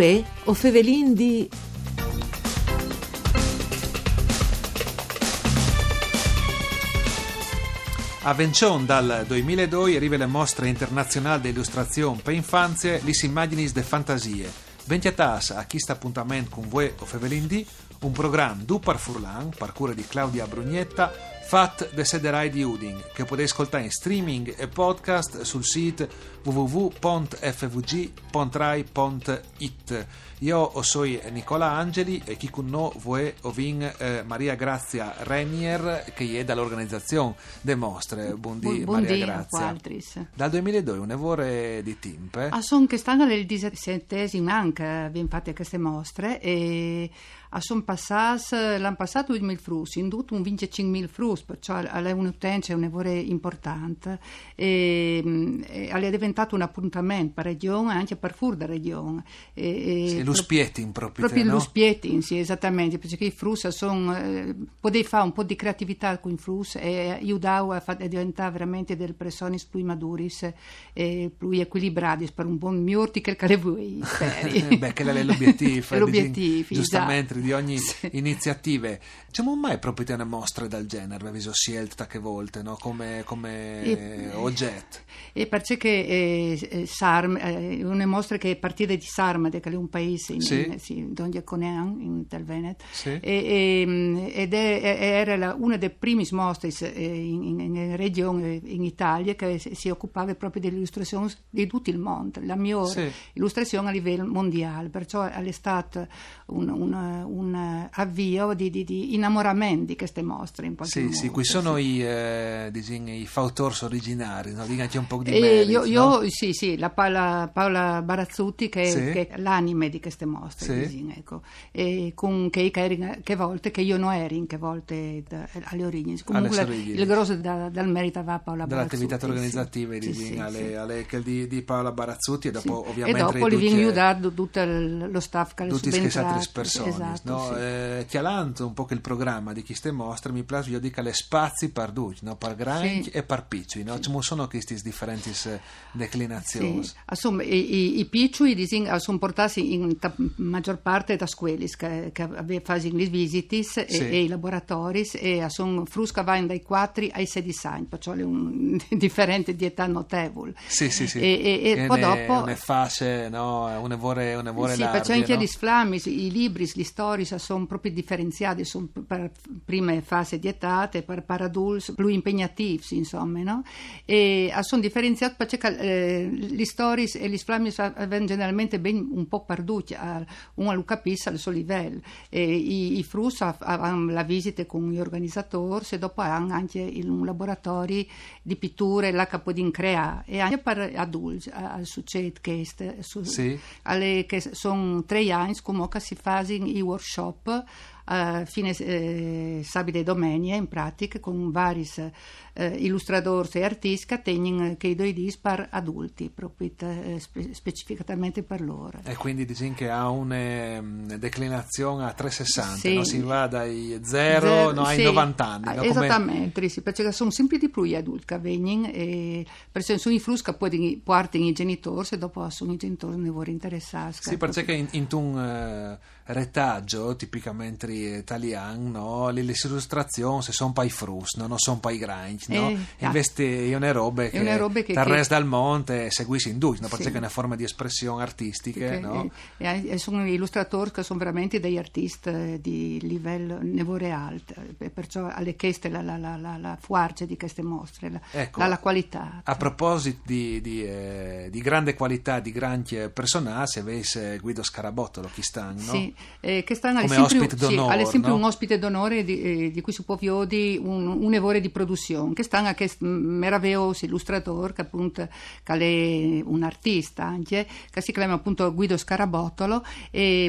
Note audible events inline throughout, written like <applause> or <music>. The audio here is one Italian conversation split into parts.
Uè, o Fevelin di... A Vencion dal 2002 arriva la mostra internazionale di illustrazione per infanzie Lis Imaginis de Fantasie. Ventiatas a questo appuntamento con voi o Fevelin di un programma du par Furlan, parcura di Claudia Brugnetta, Fat de Sederai di Uding, che potete ascoltare in streaming e podcast sul sito www.fvg.rai.it. Io sono Nicola Angeli e chi con noi vuole ovin eh, Maria Grazia Renier che è dall'organizzazione delle mostre. Buondì Bu- Maria Grazia. Dal 2002 un evore di tempo. eh? Ah, son quest'anno nel diciassettesimo anno che abbiamo fatto queste mostre e a son passati l'anno passato 2.000 frus, in tutto un 25.000 frus, perciò è un'utenza, è un evore importante e, mm, e è diventato un appuntamento per regione anche per fuori da regione. E, e Sì, lo spietin proprio, Proprio no? lo spietin, sì, esattamente, perché i frus sono, eh, potevi fare un po' di creatività con i frus e aiutare a, a diventare veramente delle persone più maduris e più equilibrate per un buon miurti che le vuoi. <laughs> Beh, che è l'obiettivo, <laughs> l'obiettivo, giustamente esatto. Di ogni <laughs> Sì. iniziativa. Diciamo mai proprio una mostra del genere, avete scelta che volte, no? come, come E- oggetto. E perché eh, eh, Sarm, eh, una mostra che è partita di Sarmade, che è un paese in, Sì. in, sì, Donja Conean, in del Veneto, Sì. e, e, ed è, era la- una delle prime mostre eh, in, in, in regione in Italia che si, occupava proprio dell'illustrazione di tutto il mondo, la migliore Sì. illustrazione a livello mondiale, perciò è stato un, un, un avvio di, di, di innamoramento di queste mostre in Sì, modo. sì, qui sono i, eh, diciamo, i fautori originari, no? Dica un po' di merito, io, io- no? sì, sì, la Paola, Paola Barazzutti che, Sì. che è l'anime di queste mostre, Sì. diciamo, ecco. e con che, che, che volte che io non ero in che volte da- alle origini. Comunque Alle il grosso da- dal merito va a Paola Barazzutti. attività sì. organizzative Sì, di, sì, alle, alle- che di, di Paola Barazzutti e dopo ovviamente e dopo li viene aiutato tutto lo staff che le tutti queste altre persone esatto, no? eh, chiaramente un po' che il programma di queste mostre mi piace io dico le spazi per due no? per grandi e per piccoli no? Ci sono queste differenti eh, declinazioni Sì, insomma, i, i, i piccoli disin, sono portati in ta- maggior parte da scuole che, che fanno le visitis e, Sì. e i laboratori e sono frusca vanno dai 4 ai 16 anni, perciò è un <laughs> differente di età notevole. sì sì sì E, e- e poi ne- dopo... une fasce no? une vore, une vore Sì, perché anche no? gli flammi, i libri, le storie sono proprio differenziati, sono per prime fasi di età per, per adulti più impegnativi, insomma, no? E sono differenziati perché eh, le storie e gli flammi vengono generalmente ben un po' perduti, a- uno lo capisce al suo livello. E i, i frus ha- hanno la visita con gli organizzatori e dopo hanno anche un laboratorio di pitture, possono creare, e anche per adulti, a- a- succede che Sì. che sono tre anni come si fanno i workshop a fine eh, sabato e domenica in pratica con vari eh, illustratori e artisti che tengono che i due dis per adulti proprio eh, spe- specificatamente per loro e quindi dici che ha una mm, declinazione a 360 Sì. no? si va dai 0 Zero, no, ai sì, 90 anni no? Come- Esattamente, sì, perché sono sempre di più gli adulti che vengono e per esempio sono i flus che poi portano i genitori e dopo sono i genitori ne vogliono interessare. Sì, perché in, in un eh, retaggio tipicamente italiano, no? le, le illustrazioni se sono poi frus, no? non sono poi grandi, no? Eh, invece è una roba che, una roba che- dal che- resto del monte seguisci in due, no? perché Sì. è una forma di espressione artistica, Che- no? e, e sono illustratori che sono veramente degli artisti eh, di livello nevore alto, e perciò alle chieste la, la, la, la, la forza di queste mostre, la, Ecco. la, qualità. A proposito di, di, eh, di grande qualità, di grandi personaggi, avesse Guido Scarabottolo, chi sta, no? Sì, eh, che stanno Come ospite sì, d'onore, alle sempre no? un ospite d'onore di, eh, di cui si può vedere un, un evore di produzione, che stanno anche meraviglioso illustratore, che appunto che è un artista anche, che si chiama appunto Guido Scarabottolo, e,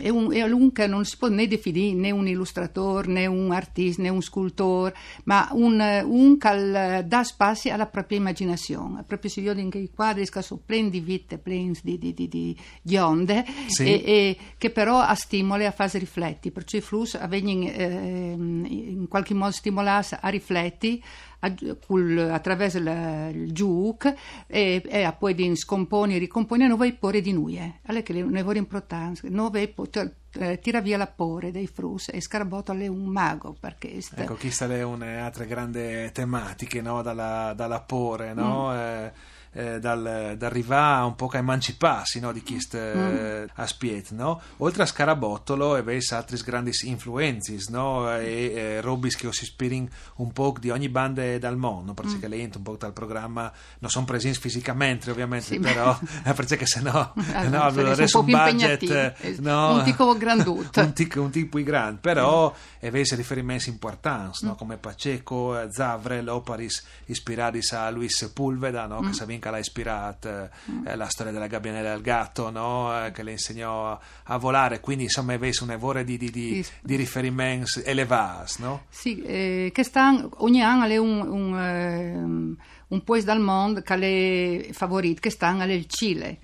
è un, è un che non si può né definire né un illustratore, né un artista, né un scultore, ma un, un che dà spazio alla propria immaginazione, proprio si vede in quei quadri che sono pieni di vite, pieni di, di, di, di, di onde, Sì. e, e che però a stimoli a fare rifletti, perciò perciò i flussi vengono eh, in qualche modo stimolati a rifletti attraverso la, il giuc e, e poi di scomponi e ricomponi nuove pore di noi. Allora che le nuove importanze, nuove eh, tira via la pore dei frus e Scarabotto è un mago perché sta... ecco chi sta le altre grandi tematiche no? dalla, dalla pore no? Mm. Eh, eh, dal, dall'arrivare un po' a emanciparsi no, di chi eh, mm. aspiet, no? Oltre a Scarabottolo e veis altri grandi influenze, no? E eh, Robis che si ispirano un po' di ogni banda dal mondo, praticamente mm. un po' dal programma, non sono presenti fisicamente ovviamente, sì, però perché <laughs> se no, <laughs> no avresti un, budget, no? un tipo grandotto. <laughs> un, tic, un tipo grande, però mm. e veis riferimenti importanti, no? Mm. come Paceco, Zavre, Loparis, ispirati a Luis Pulveda, no? che mm che l'ha ispirata mm. eh, la storia della gabbianella del gatto no? eh, che le insegnò a volare quindi insomma avesse un evore di, di, di, di riferimenti elevati no? sì, eh, ogni anno è un, un ehm, un paese dal mondo che è favorito, che sta nel Cile,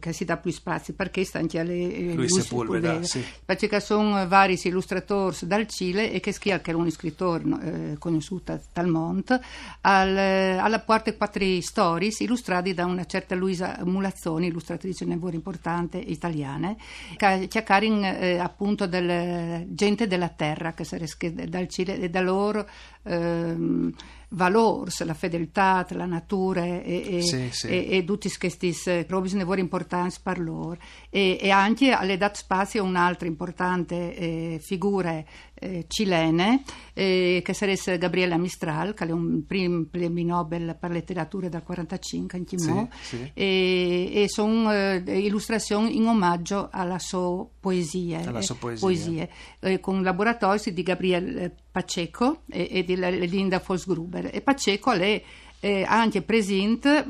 che si dà più spazio, perché sta anche alle eh, Luis Sepulveda, sì. Perché sono vari illustratori dal Cile e che schia che era un scrittore eh, conosciuto dal mondo, al, alla parte quattro storie illustrate da una certa Luisa Mulazzoni, illustratrice nevore importante italiana, che cercano eh, appunto del gente della terra che sarebbe dal Cile e da loro ehm, valors, la fedeltà, la natura e, sì, sì. e, e tutti questi robi ne importanti per loro. E, e anche alle dat spazio un'altra importante eh, figura eh, cilene eh, che sarebbe Gabriela Mistral che è un primo premio Nobel per letteratura dal 1945 in Timò sì, e, e sono eh, illustrazioni in omaggio alla sua poesia, alla sua poesia. poesie eh, con laboratori di Gabriele Paceco e, e di Linda Folsgruber e Paceco è eh, anche presente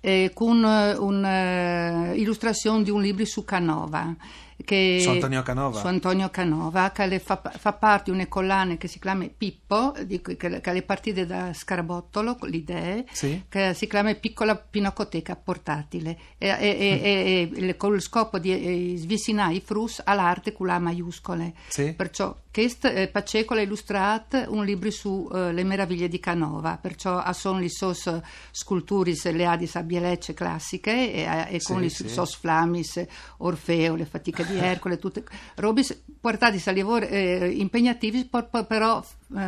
eh, con un'illustrazione di un libro su Canova che su Antonio Canova, su Antonio Canova che fa, fa, parte di una collana che si chiama Pippo, di, che, che è partita da Scarabottolo, l'idea, sì. che si chiama Piccola Pinacoteca Portatile, e, e, mm. e, con lo scopo di eh, svicinare i frus all'arte con la maiuscole. Sì. Perciò questo eh, Paceco ha illustrato un libro sulle eh, meraviglie di Canova, perciò sono le sos sculturis le adis a bielecce classiche e, e con sì, le sì. sos flamis, Orfeo, le fatiche di Ercole, tutte robe portate a lavori eh, impegnativi, però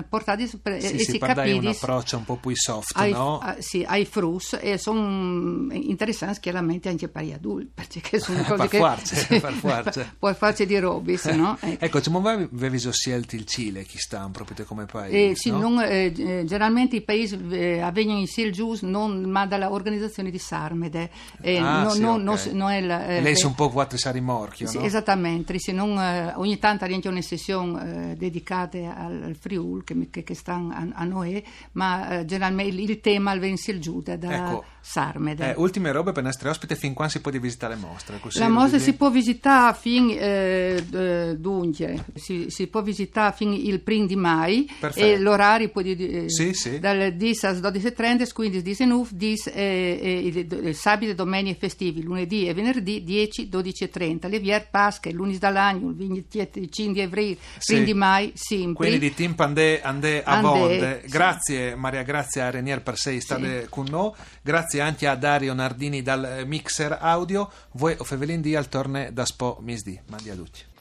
portati per, sì, e sì, si capisce un approccio un po' più soft ai, no? a, sì, ai frus e sono interessanti chiaramente anche per gli adulti perché sono <laughs> cose che farci, <laughs> per <laughs> può farci di robis no? ecco, ecco cioè, ma avevi scelto il Cile chi sta proprio come paese eh, sì, no? non, eh, eh generalmente i paesi eh, avvengono in Sil Gius non, ma dall'organizzazione di Sarmede eh, ah, no, sì, okay. è la, eh, lei è un po' quattro rimorchio sì, esattamente sì, non, ogni tanto anche una sessione dedicata al, al Friuli Sul che, che, che stanno a, a noi, ma eh, generalmente il, il tema al vensi il Giuda da ecco, Sarmede. Eh, ultime robe per i nostri ospiti, fin quando si può visitare le mostre? La mostra si può visitare fin eh, dunque, si, si, può visitare fin il primo di mai Perfetto. e l'orario può eh, sì, sì. dal 10 alle 12.30, quindi 19, 10, eh, eh, sabato, domenica festivi, lunedì e venerdì 10, 12.30. Le vier Pasche, lunedì dall'anno, il 25 di aprile, sì. primo di mai, sempre. Quelli di Team Pandemic Andè, a Bonde. Grazie. Maria, grazie a Renier per sei state con noi. Grazie anche a Dario Nardini dal Mixer Audio. Voi o Fevelin di al torne da Spo Misdi. Mandi a tutti.